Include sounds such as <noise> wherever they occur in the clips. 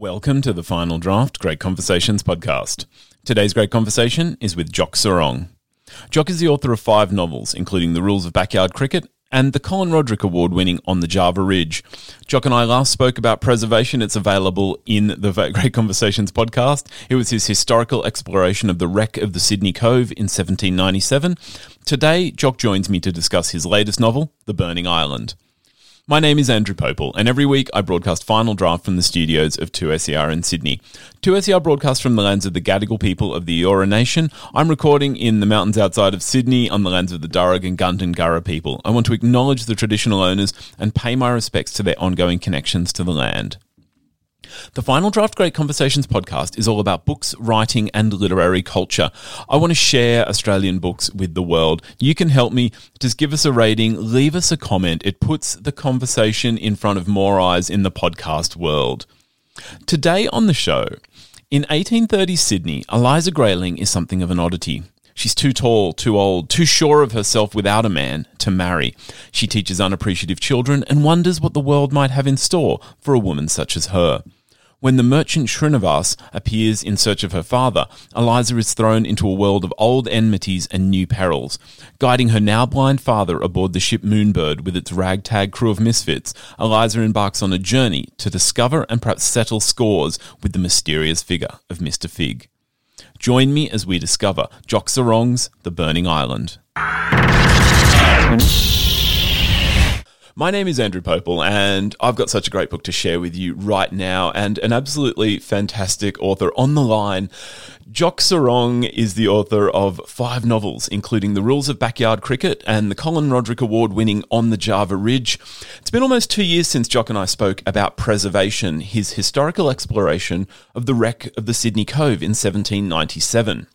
Welcome to the Final Draft Great Conversations podcast. Today's great conversation is with Jock Serong. Jock is the author of five novels, including The Rules of Backyard Cricket and the Colin Roderick Award winning On the Java Ridge. Jock and I last spoke about preservation. It's available in the <laughs> Great Conversations podcast. It was his historical exploration of the wreck of the Sydney Cove in 1797. Today, Jock joins me to discuss his latest novel, The Burning Island. My name is Andrew Popel, and every week I broadcast Final Draft from the studios of 2SER in Sydney. 2SER broadcasts from the lands of the Gadigal people of the Eora Nation. I'm recording in the mountains outside of Sydney on the lands of the Darug and Gundungurra people. I want to acknowledge the traditional owners and pay my respects to their ongoing connections to the land. The Final Draft Great Conversations podcast is all about books, writing, and literary culture. I want to share Australian books with the world. You can help me. Just give us a rating, leave us a comment. It puts the conversation in front of more eyes in the podcast world. Today on the show, in 1830 Sydney, Eliza Grayling is something of an oddity. She's too tall, too old, too sure of herself without a man to marry. She teaches unappreciative children and wonders what the world might have in store for a woman such as her. When the merchant Srinivas appears in search of her father, Eliza is thrown into a world of old enmities and new perils. Guiding her now blind father aboard the ship Moonbird with its ragtag crew of misfits, Eliza embarks on a journey to discover and perhaps settle scores with the mysterious figure of Mr. Fig. Join me as we discover Jock Serong's The Burning Island. My name is Andrew Popel, and I've got such a great book to share with you right now, and an absolutely fantastic author on the line. Jock Serong is the author of five novels, including The Rules of Backyard Cricket and the Colin Roderick Award winning On the Java Ridge. It's been almost two years since Jock and I spoke about preservation, his historical exploration of the wreck of the Sydney Cove in 1797.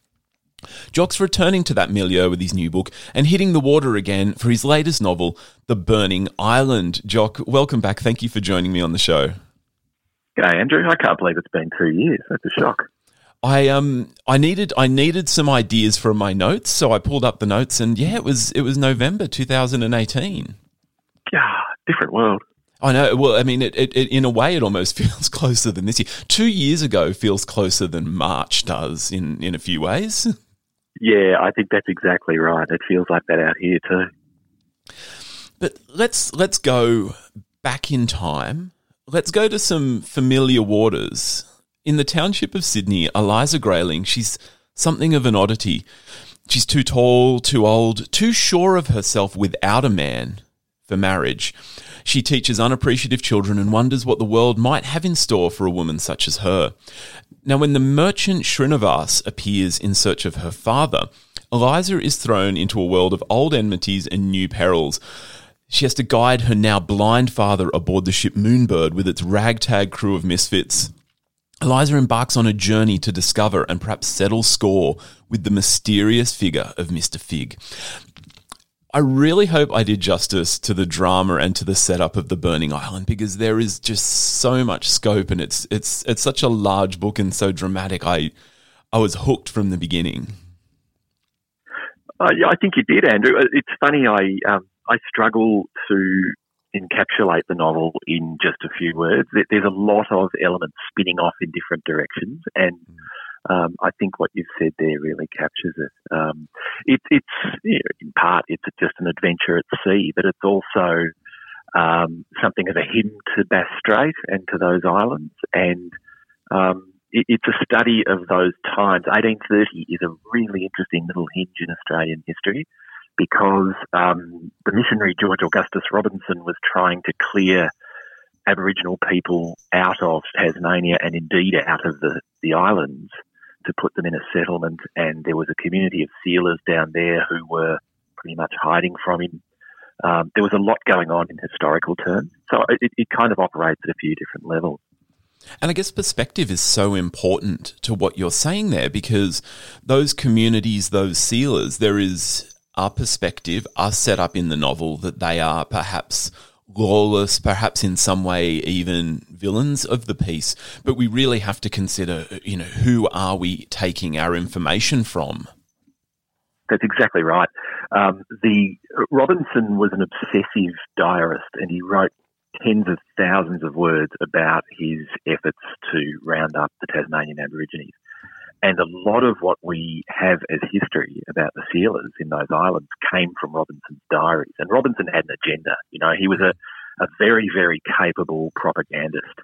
Jock's returning to that milieu with his new book and hitting the water again for his latest novel, The Burning Island. Jock, welcome back. Thank you for joining me on the show. G'day, Andrew. I can't believe it's been two years. That's a shock. I um I needed I needed some ideas from my notes, so I pulled up the notes, and yeah, it was it was November two thousand and eighteen. Yeah, different world. I know. Well, I mean, it, it, it, in a way, it almost <laughs> feels closer than this year. Two years ago feels closer than March does in, in a few ways. <laughs> Yeah, I think that's exactly right. It feels like that out here too. But let's let's go back in time. Let's go to some familiar waters. In the township of Sydney, Eliza Grayling, she's something of an oddity. She's too tall, too old, too sure of herself without a man for marriage. She teaches unappreciative children and wonders what the world might have in store for a woman such as her. Now, when the merchant Srinivas appears in search of her father, Eliza is thrown into a world of old enmities and new perils. She has to guide her now blind father aboard the ship Moonbird with its ragtag crew of misfits. Eliza embarks on a journey to discover and perhaps settle score with the mysterious figure of Mr. Fig. I really hope I did justice to the drama and to the setup of the Burning Island because there is just so much scope and it's it's it's such a large book and so dramatic. I I was hooked from the beginning. Uh, yeah, I think you did, Andrew. Uh, it's funny. I um, I struggle to encapsulate the novel in just a few words. There's a lot of elements spinning off in different directions, and mm um, I think what you've said there really captures it. Um, it it's you know, in part it's just an adventure at sea, but it's also um, something of a hymn to Bass Strait and to those islands, and um, it, it's a study of those times. 1830 is a really interesting little hinge in Australian history because um, the missionary George Augustus Robinson was trying to clear Aboriginal people out of Tasmania and indeed out of the, the islands to put them in a settlement, and there was a community of sealers down there who were pretty much hiding from him. Um, there was a lot going on in historical terms, so it, it kind of operates at a few different levels. And I guess perspective is so important to what you're saying there because those communities, those sealers, there is our perspective, are set up in the novel that they are perhaps lawless, perhaps in some way even villains of the piece. But we really have to consider, you know, who are we taking our information from? That's exactly right. Um, the Robinson was an obsessive diarist, and he wrote tens of thousands of words about his efforts to round up the Tasmanian Aborigines. And a lot of what we have as history about the sealers in those islands came from Robinson's diaries. And Robinson had an agenda. You know, he was a, a very, very capable propagandist.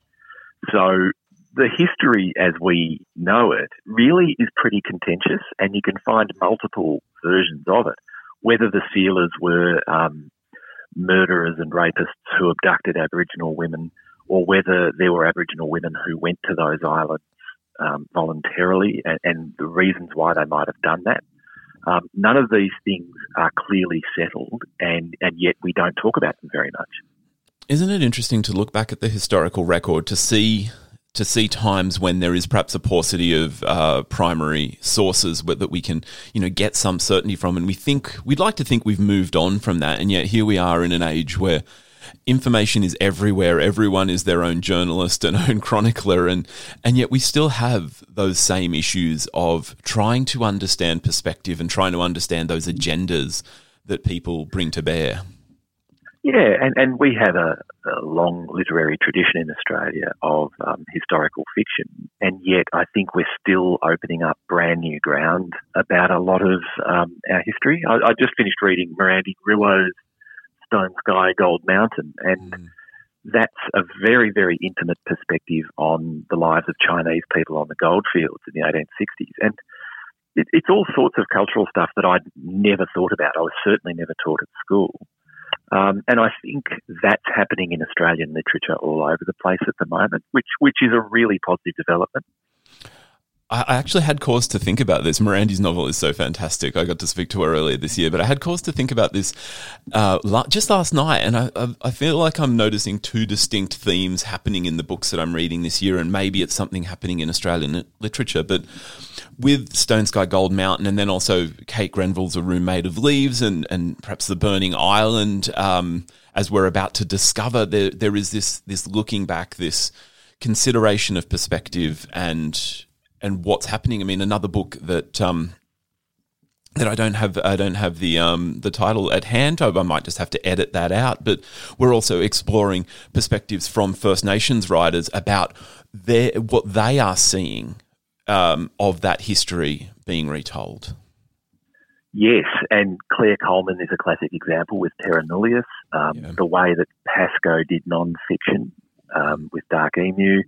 So the history as we know it really is pretty contentious, and you can find multiple versions of it. Whether the sealers were um, murderers and rapists who abducted Aboriginal women, or whether there were Aboriginal women who went to those islands um, voluntarily, and, and, the reasons why they might have done that. Um, none of these things are clearly settled, and, and yet we don't talk about them very much. Isn't it interesting to look back at the historical record to see to see times when there is perhaps a paucity of uh, primary sources that we can, you know, get some certainty from, and we think we'd like to think we've moved on from that, and yet here we are in an age where information is everywhere. Everyone is their own journalist and <laughs> own chronicler, and and yet we still have those same issues of trying to understand perspective and trying to understand those agendas that people bring to bear. Yeah, and, and we have a, a long literary tradition in Australia of um, historical fiction, and yet I think we're still opening up brand new ground about a lot of um, our history. I, I, just finished reading Mirandi Riwoe's Stone Sky Gold Mountain, and mm. that's a very, very intimate perspective on the lives of Chinese people on the goldfields in the 1860s. And it, it's all sorts of cultural stuff that I'd never thought about. I was certainly never taught at school. Um, and I think that's happening in Australian literature all over the place at the moment, which which is a really positive development. I actually had cause to think about this. Mirandi's novel is so fantastic. I got to speak to her earlier this year, but I had cause to think about this uh, just last night, and I, I, feel like I'm noticing two distinct themes happening in the books that I'm reading this year, and maybe it's something happening in Australian literature. But with Stone Sky Gold Mountain, and then also Kate Grenville's A Room Made of Leaves, and and perhaps the Burning Island, um, as we're about to discover, there there is this this looking back, this consideration of perspective and and what's happening. I mean, another book that um, that I don't have I don't have the um, the title at hand. I might just have to edit that out. But we're also exploring perspectives from First Nations writers about their what they are seeing um, of that history being retold. Yes, and Claire Coleman is a classic example with Terra Nullius. Um, yeah. The way that Pascoe did non-fiction um, with Dark Emu,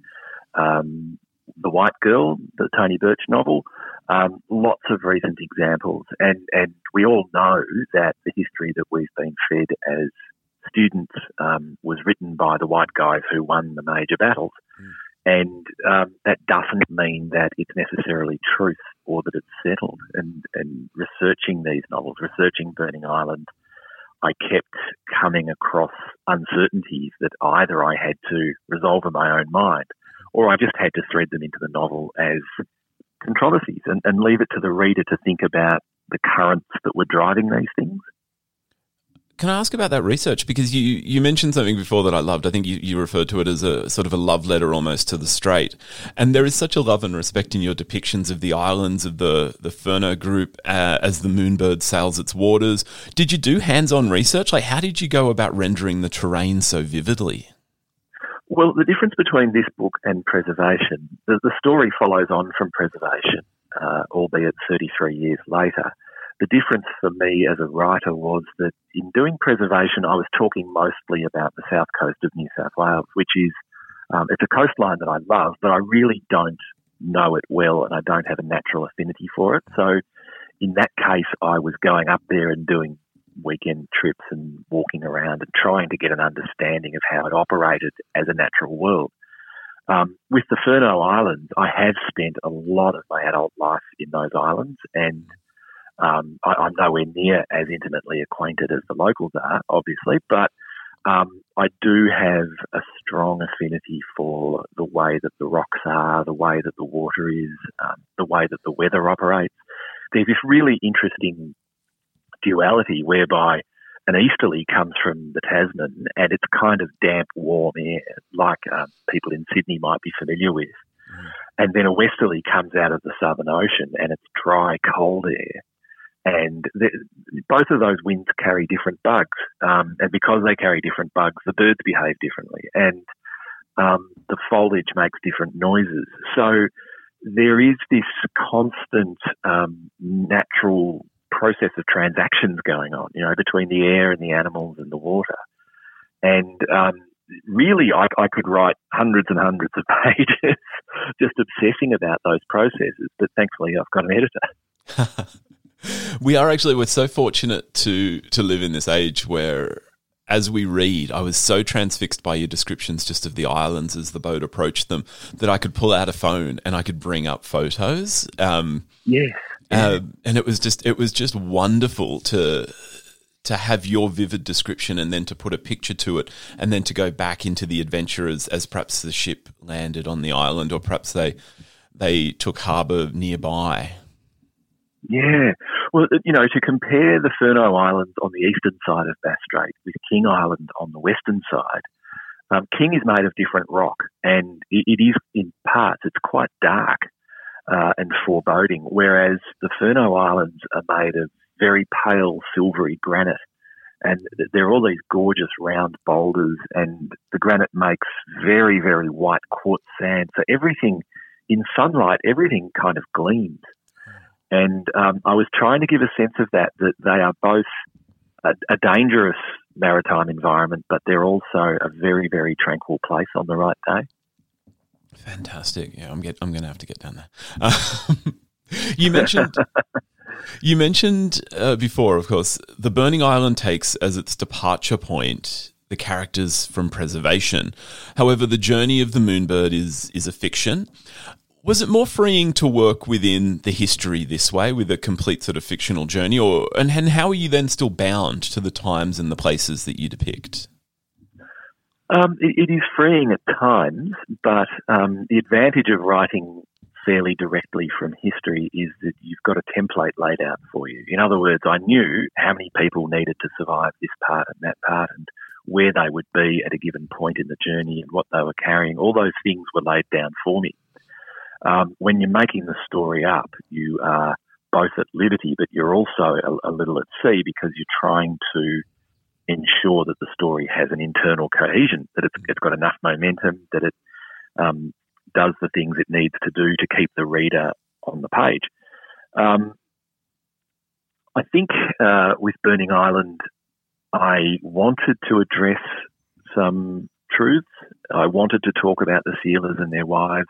um, the White Girl, the Tony Birch novel. Um, lots of recent examples, and and we all know that the history that we've been fed as students um, was written by the white guys who won the major battles, mm. and um, that doesn't mean that it's necessarily truth or that it's settled. And and researching these novels, researching Burning Island. I kept coming across uncertainties that either I had to resolve in my own mind or I just had to thread them into the novel as controversies and, and leave it to the reader to think about the currents that were driving these things. Can I ask about that research? Because you, you mentioned something before that I loved. I think you, you referred to it as a sort of a love letter almost to the strait. And there is such a love and respect in your depictions of the islands of the, the Furneaux group uh, as the moonbird sails its waters. Did you do hands on research? Like, how did you go about rendering the terrain so vividly? Well, the difference between this book and Preservation, the, the story follows on from Preservation, uh, albeit 33 years later. The difference for me as a writer was that in doing Preservation, I was talking mostly about the south coast of New South Wales, which is um, it's a coastline that I love, but I really don't know it well, and I don't have a natural affinity for it. So, in that case, I was going up there and doing weekend trips and walking around and trying to get an understanding of how it operated as a natural world. Um, with the Furneaux Islands, I have spent a lot of my adult life in those islands, and um, I, am nowhere near as intimately acquainted as the locals are, obviously, but um, I do have a strong affinity for the way that the rocks are, the way that the water is, um, the way that the weather operates. There's this really interesting duality whereby an easterly comes from the Tasman and it's kind of damp, warm air, like um, people in Sydney might be familiar with. Mm. And then a westerly comes out of the Southern Ocean and it's dry, cold air. and both of those winds carry different bugs, um, and because they carry different bugs, the birds behave differently, and um, the foliage makes different noises. So there is this constant um, natural process of transactions going on, you know, between the air and the animals and the water, and um, really, I, I, could write hundreds and hundreds of <laughs> pages just obsessing about those processes. But thankfully, I've got an editor. <laughs> we are actually we're so fortunate to to live in this age where as we read, I was so transfixed by your descriptions just of the islands as the boat approached them that I could pull out a phone and I could bring up photos. Um, yes. Uh, and it was just it was just wonderful to to have your vivid description and then to put a picture to it and then to go back into the adventure as, as perhaps the ship landed on the island or perhaps they they took harbour nearby. Yeah. Well, you know, to compare the Furneaux Islands on the eastern side of Bass Strait with King Island on the western side, um, King is made of different rock, and it, it is in parts it's quite dark uh, and foreboding, whereas the Furneaux Islands are made of very pale silvery granite, and there are all these gorgeous round boulders, and the granite makes very very white quartz sand. So everything in sunlight, everything kind of gleams. And um, I was trying to give a sense of that, that they are both a, a, dangerous maritime environment, but they're also a very, very tranquil place on the right day. Fantastic. Yeah, I'm, get, I'm going to have to get down there. Um, <laughs> you mentioned. <laughs> you mentioned uh, before, of course, the Burning Island takes as its departure point the characters from preservation. However, the journey of the Moonbird is is a fiction. Was it more freeing to work within the history this way, with a complete sort of fictional journey, or and, and how are you then still bound to the times and the places that you depict? Um, it, it is freeing at times, but um, the advantage of writing fairly directly from history is that you've got a template laid out for you. In other words, I knew how many people needed to survive this part and that part, and where they would be at a given point in the journey and what they were carrying. All those things were laid down for me. Um, when you're making the story up, you are both at liberty, but you're also a, a little at sea because you're trying to ensure that the story has an internal cohesion, that it's, it's got enough momentum, that it um, does the things it needs to do to keep the reader on the page. Um, I think uh, with Burning Island, I wanted to address some truths. I wanted to talk about the sealers and their wives.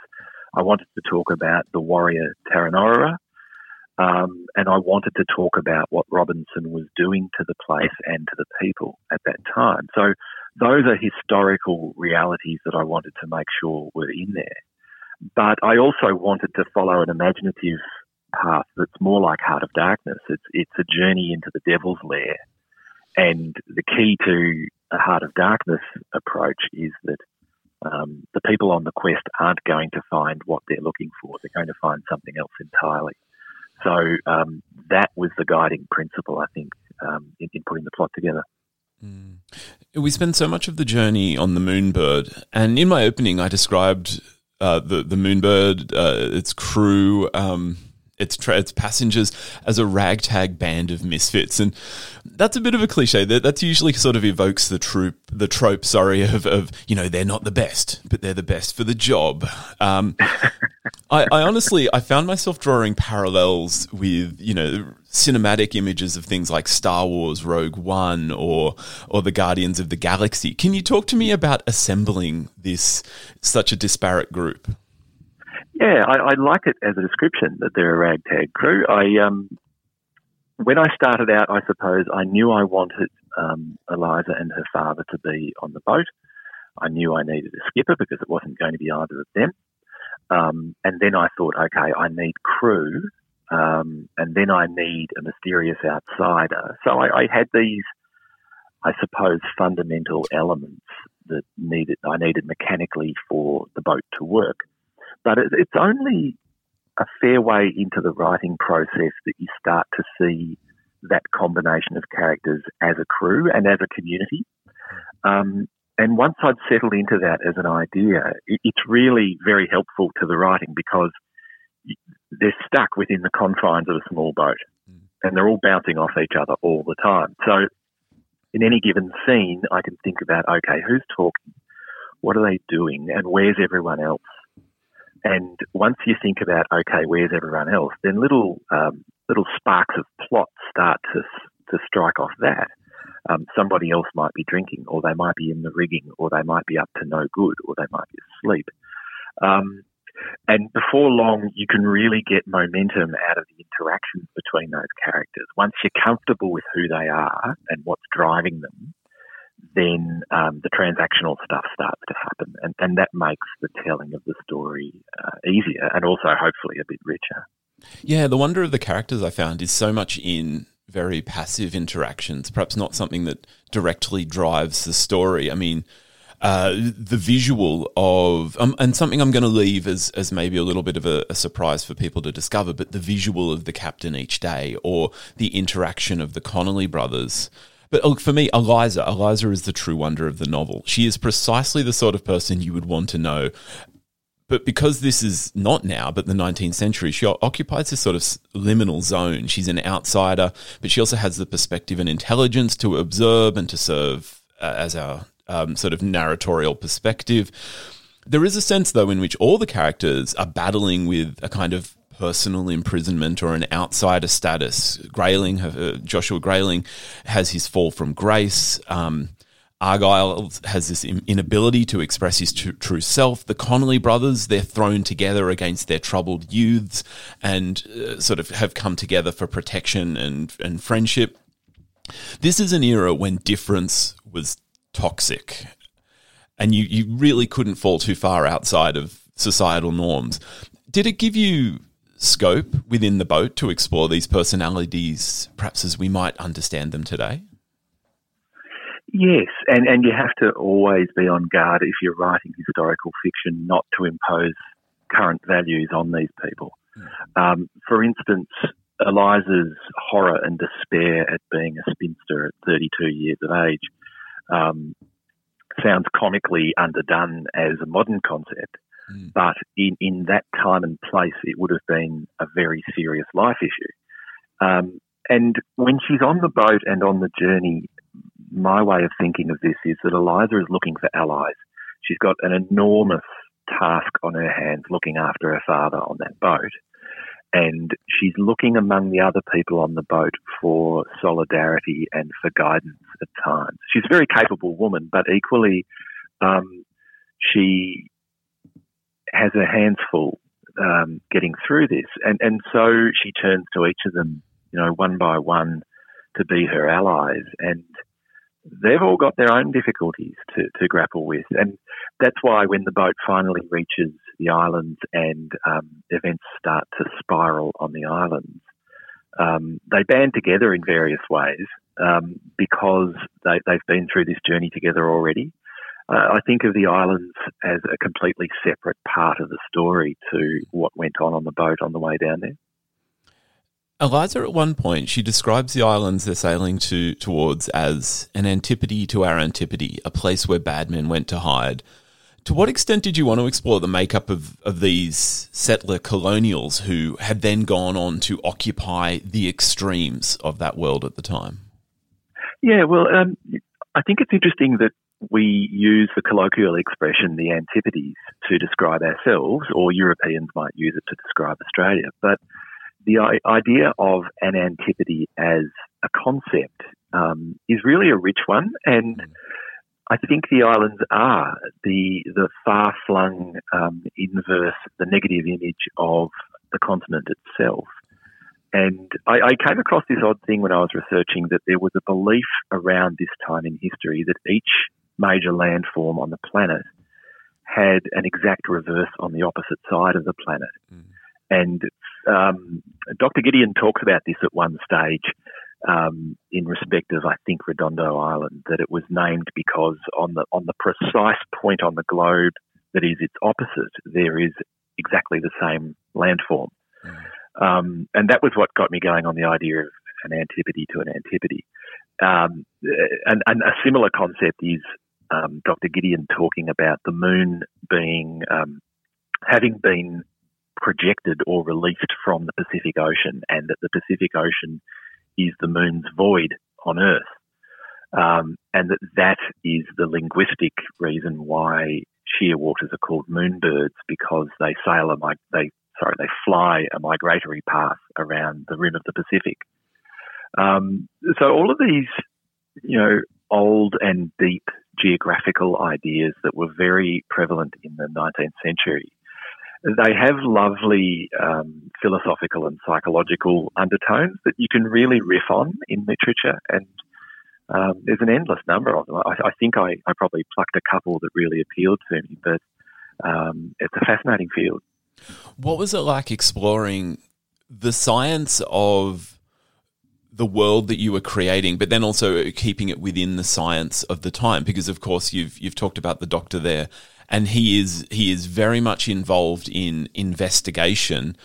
I wanted to talk about the warrior Tarenorerer, um, and I wanted to talk about what Robinson was doing to the place and to the people at that time. So those are historical realities that I wanted to make sure were in there. But I also wanted to follow an imaginative path that's more like Heart of Darkness. It's it's a journey into the devil's lair, and the key to a Heart of Darkness approach is that um, the people on the quest aren't going to find what they're looking for. They're going to find something else entirely. So um, that was the guiding principle, I think, um, in, in, putting the plot together. Mm. We spend so much of the journey on the Moonbird, and in my opening, I described uh, the the Moonbird, uh, its crew. Um, its tra- its passengers as a ragtag band of misfits, and that's a bit of a cliche. That that's usually sort of evokes the troop, the trope, sorry, of, of you know they're not the best, but they're the best for the job. Um, I, I honestly I found myself drawing parallels with you know cinematic images of things like Star Wars Rogue One or or the Guardians of the Galaxy. Can you talk to me about assembling this such a disparate group? Yeah, I, I, like it as a description that they're a ragtag crew. I um, when I started out, I suppose I knew I wanted um, Eliza and her father to be on the boat. I knew I needed a skipper because it wasn't going to be either of them. Um, and then I thought, okay, I need crew, um, and then I need a mysterious outsider. So I, I had these, I suppose, fundamental elements that needed I needed mechanically for the boat to work. But it, it's only a fair way into the writing process that you start to see that combination of characters as a crew and as a community. Um, and once I'd settled into that as an idea, it, it's really very helpful to the writing because they're stuck within the confines of a small boat. and they're all bouncing off each other all the time. So in any given scene, I can think about, okay, who's talking? What are they doing? And where's everyone else? And once you think about, okay, where's everyone else? Then little, um, little sparks of plot start to, to strike off that. Um, somebody else might be drinking, or they might be in the rigging, or they might be up to no good, or they might be asleep. Um, and before long, you can really get momentum out of the interactions between those characters. Once you're comfortable with who they are and what's driving them, then um, the transactional stuff starts to happen, and, and that makes the telling of the story uh, easier and also hopefully a bit richer. Yeah, the wonder of the characters I found is so much in very passive interactions, perhaps not something that directly drives the story. I mean, uh, the visual of um, and something I'm going to leave as as maybe a little bit of a, a, surprise for people to discover, but the visual of the captain each day or the interaction of the Connolly brothers. But look, for me, Eliza, Eliza is the true wonder of the novel. She is precisely the sort of person you would want to know. But because this is not now, but the 19th century, she occupies this sort of liminal zone. She's an outsider, but she also has the perspective and intelligence to observe and to serve uh, as our um, sort of narratorial perspective. There is a sense, though, in which all the characters are battling with a kind of personal imprisonment or an outsider status. Grayling, uh, Joshua Grayling, has his fall from grace. Um, Argyle has this inability to express his true self. The Connolly brothers, they're thrown together against their troubled youths and uh, sort of have come together for protection and, and friendship. This is an era when difference was toxic. And you, you really couldn't fall too far outside of societal norms. Did it give you scope within the boat to explore these personalities, perhaps as we might understand them today? Yes, and, and you have to always be on guard if you're writing historical fiction not to impose current values on these people. Mm. Um, for instance, Eliza's horror and despair at being a spinster at 32 years of age um, sounds comically underdone as a modern concept, mm. but in, in that time and place, it would have been a very serious life issue. Um, and when she's on the boat and on the journey, my way of thinking of this is that Eliza is looking for allies. She's got an enormous task on her hands looking after her father on that boat and she's looking among the other people on the boat for solidarity and for guidance at times. She's a very capable woman, but equally, um, she has her hands full um, getting through this, and and so she turns to each of them, you know, one by one, to be her allies, and they've all got their own difficulties to, to grapple with. And that's why when the boat finally reaches the islands and um, events start to spiral on the islands, um, they band together in various ways um, because they, they've been through this journey together already. I think of the islands as a completely separate part of the story to what went on on the boat on the way down there. Eliza, at one point, she describes the islands they're sailing to towards as an antipode to our antipode, a place where bad men went to hide. To what extent did you want to explore the makeup of, of these settler colonials who had then gone on to occupy the extremes of that world at the time? Yeah, well, um, I think it's interesting that we use the colloquial expression the antipodes to describe ourselves, or Europeans might use it to describe Australia. But the idea of an antipode as a concept um, is really a rich one, and I think the islands are the the far flung um, inverse, the negative image of the continent itself. And I, I, came across this odd thing when I was researching that there was a belief around this time in history that each major landform on the planet had an exact reverse on the opposite side of the planet. Mm. And um, Dr. Gideon talks about this at one stage um, in respect of, I think, Rodondo Island, that it was named because on the on the precise point on the globe that is its opposite, there is exactly the same landform. Mm. Um, and that was what got me going on the idea of an antipode to an antipode. Um, and, and, a similar concept is um, Dr. Gideon talking about the moon being um, having been projected or released from the Pacific Ocean, and that the Pacific Ocean is the moon's void on Earth. Um, and that that is the linguistic reason why shearwaters are called moonbirds because they sail a mig- they sorry they fly a migratory path around the rim of the Pacific. Um, so all of these, you know, old and deep geographical ideas that were very prevalent in the 19th century. They have lovely um, philosophical and psychological undertones that you can really riff on in literature, and um, there's an endless number of them. I, I think I, I, probably plucked a couple that really appealed to me, but um, it's a fascinating field. What was it like exploring the science of the world that you were creating, but then also keeping it within the science of the time. Because of course you've you've talked about the doctor there, and he is he is very much involved in investigation.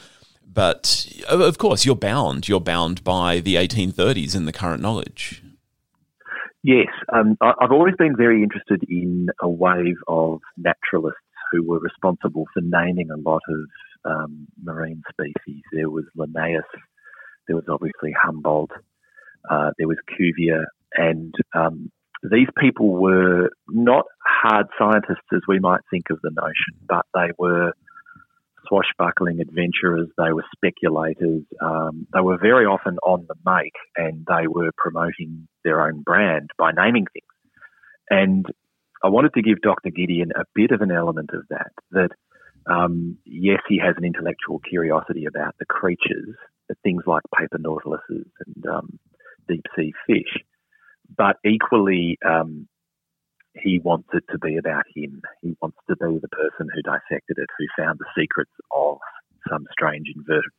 But of course, you're bound. You're bound by the 1830s and the current knowledge. Yes, um, I've always been very interested in a wave of naturalists who were responsible for naming a lot of um, marine species. There was Linnaeus there was obviously Humboldt. Uh, there was Cuvier, and um, these people were not hard scientists as we might think of the notion, but they were swashbuckling adventurers. They were speculators. Um, they were very often on the make, and they were promoting their own brand by naming things. And I wanted to give Dr. Gideon a bit of an element of that. That um, yes, he has an intellectual curiosity about the creatures things like paper nautiluses and um, deep sea fish. But equally, um, he wants it to be about him. He wants to be the person who dissected it, who found the secrets of some strange invertebrate.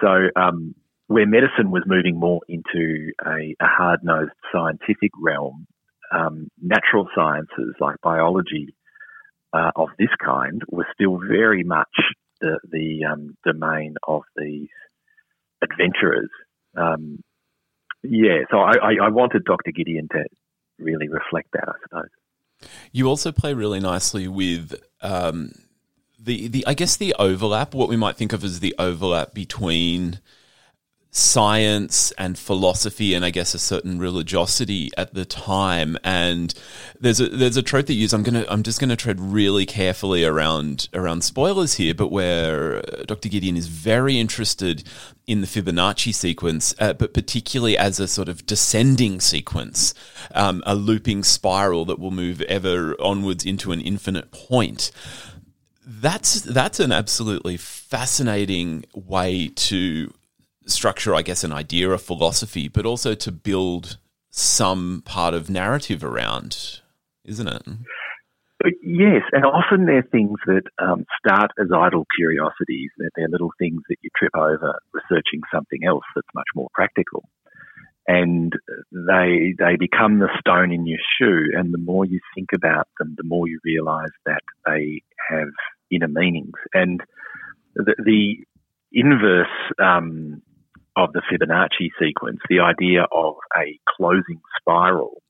So, um, where medicine was moving more into a, a hard nosed scientific realm, um, natural sciences like biology uh, of this kind were still very much the, the um, domain of these adventurers. Um, yeah, so I, I, wanted Dr. Gideon to really reflect that, I suppose. You also play really nicely with um, the the I guess the overlap, what we might think of as the overlap between science and philosophy and I guess a certain religiosity at the time and there's a there's a trope that you use I'm to I'm just to tread really carefully around around spoilers here but where uh, Dr. Gideon is very interested in the Fibonacci sequence uh, but particularly as a sort of descending sequence um, a looping spiral that will move ever onwards into an infinite point that's that's an absolutely fascinating way to structure, I guess, an idea, a philosophy, but also to build some part of narrative around, isn't it? Yes, and often they're things that um, start as idle curiosities. They're, they're little things that you trip over researching something else that's much more practical, and they they become the stone in your shoe. And the more you think about them, the more you realise that they have inner meanings. And the, the inverse um, of the Fibonacci sequence, the idea of a closing spiral.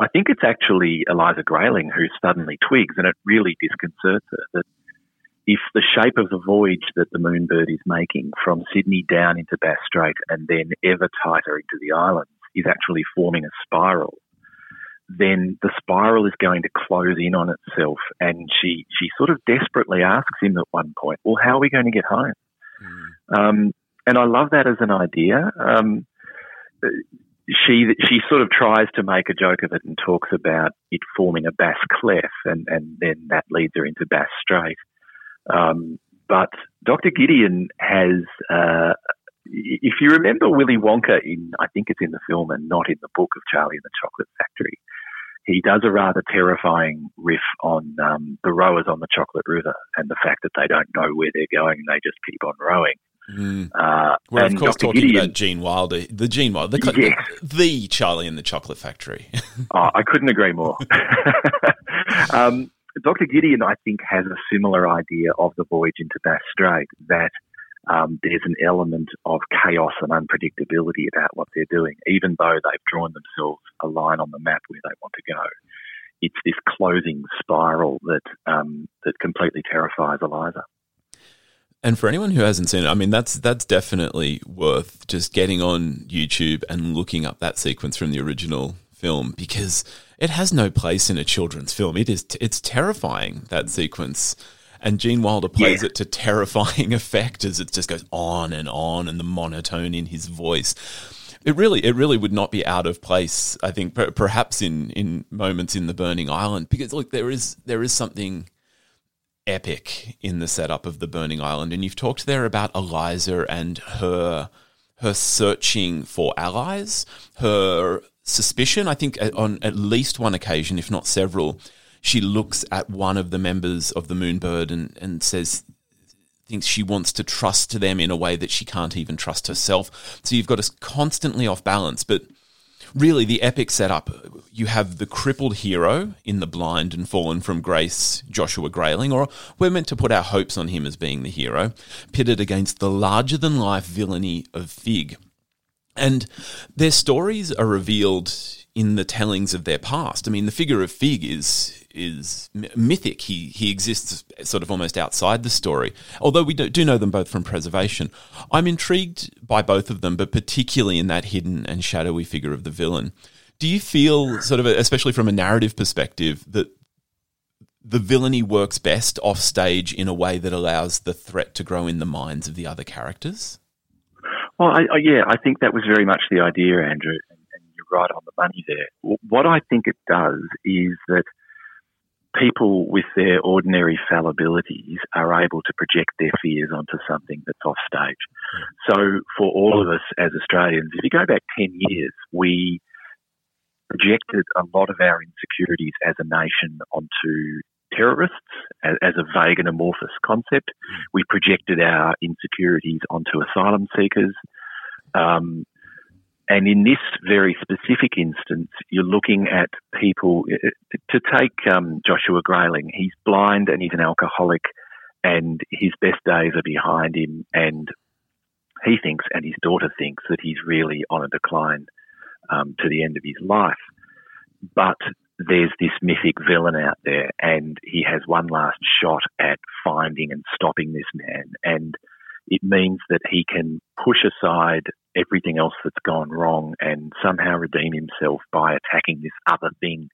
I think it's actually Eliza Grayling who suddenly twigs, and it really disconcerts her that if the shape of the voyage that the Moonbird is making from Sydney down into Bass Strait and then ever tighter into the islands is actually forming a spiral, then the spiral is going to close in on itself. And she, she sort of desperately asks him at one point, Well, how are we going to get home? Mm. Um, and I love that as an idea. Um, she she sort of tries to make a joke of it and talks about it forming a bass clef, and, and then that leads her into Bass Strait. Um, but Dr. Gideon has, uh, if you remember Willy Wonka in, I think it's in the film and not in the book of Charlie and the Chocolate Factory, he does a rather terrifying riff on um, the rowers on the Chocolate River and the fact that they don't know where they're going and they just keep on rowing. Mm. Uh, We're of course Dr. talking Gideon, about Gene Wilder, the Gene Wilder, the, yes. the Charlie in the Chocolate Factory. <laughs> oh, I couldn't agree more. <laughs> um, Dr. Gideon, I think, has a similar idea of the voyage into Bass Strait that um, there's an element of chaos and unpredictability about what they're doing, even though they've drawn themselves a line on the map where they want to go. It's this closing spiral that um, that completely terrifies Eliza. And for anyone who hasn't seen it, I mean that's that's definitely worth just getting on YouTube and looking up that sequence from the original film because it has no place in a children's film. It is it's terrifying that sequence. And Gene Wilder plays yeah. it to terrifying <laughs> effect as it just goes on and on and the monotone in his voice. It really, it really would not be out of place. I think per- perhaps in in moments in the Burning Island because look, there is there is something epic in the setup of the Burning Island, and you've talked there about Eliza and her her searching for allies, her suspicion. I think uh, on at least one occasion, if not several, she looks at one of the members of the Moonbird and and says thinks she wants to trust them in a way that she can't even trust herself. So you've got us constantly off balance. But really, the epic setup you have the crippled hero in the blind and fallen from grace, Joshua Grayling, or we're meant to put our hopes on him as being the hero, pitted against the larger than life villainy of Fig. And their stories are revealed in the tellings of their past. I mean, the figure of Fig is is mythic. He he exists sort of almost outside the story. Although we do, do know them both from preservation, I'm intrigued by both of them, but particularly in that hidden and shadowy figure of the villain. Do you feel sort of, especially from a narrative perspective, that the villainy works best off stage in a way that allows the threat to grow in the minds of the other characters? Well, I, I, yeah, I think that was very much the idea, Andrew, and, and you're right on the money there. What I think it does is that people with their ordinary fallibilities are able to project their fears onto something that's off stage. So, for all of us as Australians, if you go back 10 years, we projected a lot of our insecurities as a nation onto terrorists as, a vague and amorphous concept. We projected our insecurities onto asylum seekers. Um, and in this very specific instance, you're looking at people to take um, Joshua Grayling. He's blind and he's an alcoholic, and his best days are behind him. And he thinks, and his daughter thinks, that he's really on a decline um, to the end of his life. But there's this mythic villain out there, and he has one last shot at finding and stopping this man. And it means that he can push aside everything else that's gone wrong and somehow redeem himself by attacking this other thing.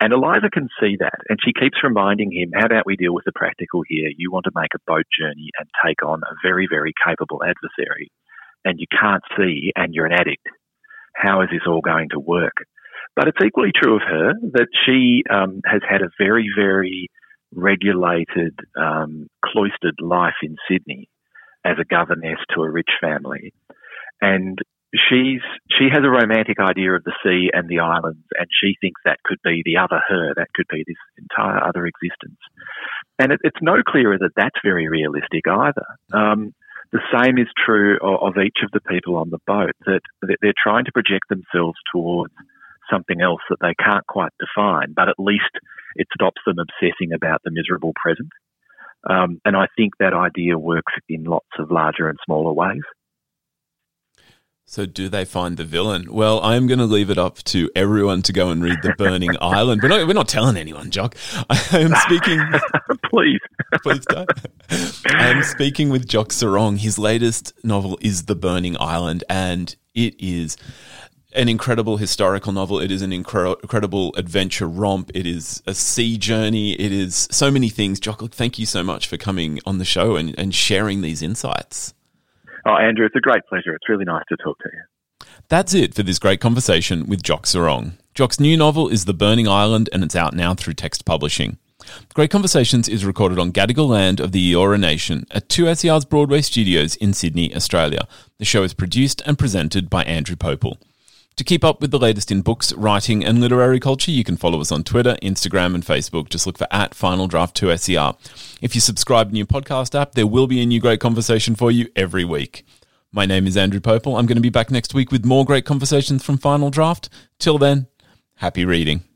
And Eliza can see that, and she keeps reminding him, how about we deal with the practical here? You want to make a boat journey and take on a very, very capable adversary, and you can't see, and you're an addict. How is this all going to work? But it's equally true of her that she um, has had a very, very regulated, um, cloistered life in Sydney as a governess to a rich family and she's she has a romantic idea of the sea and the islands, and she thinks that could be the other her, that could be this entire other existence. And it, it's no clearer that that's very realistic either. Um, the same is true of, of, each of the people on the boat that, that they're trying to project themselves towards something else that they can't quite define, but at least it stops them obsessing about the miserable present. Um, and I think that idea works in lots of larger and smaller ways. So, do they find the villain? Well, I'm going to leave it up to everyone to go and read The Burning <laughs> Island. We're not, we're not telling anyone, Jock. <laughs> I am speaking. <laughs> please. please don't. I am speaking with Jock Serong. His latest novel is The Burning Island, and it is an incredible historical novel. It is an incre- incredible adventure romp. It is a sea journey. It is so many things. Jock, thank you so much for coming on the show and, and sharing these insights. Oh, Andrew, it's a great pleasure. It's really nice to talk to you. That's it for this great conversation with Jock Serong. Jock's new novel is The Burning Island, and it's out now through Text Publishing. Great Conversations is recorded on Gadigal land of the Eora Nation at 2SER's Broadway studios in Sydney, Australia. The show is produced and presented by Andrew Popel. To keep up with the latest in books, writing, and literary culture, you can follow us on Twitter, Instagram, and Facebook. Just look for at Final Draft 2SER. If you subscribe to your podcast app, there will be a new great conversation for you every week. My name is Andrew Popel. I'm going to be back next week with more great conversations from Final Draft. Till then, happy reading.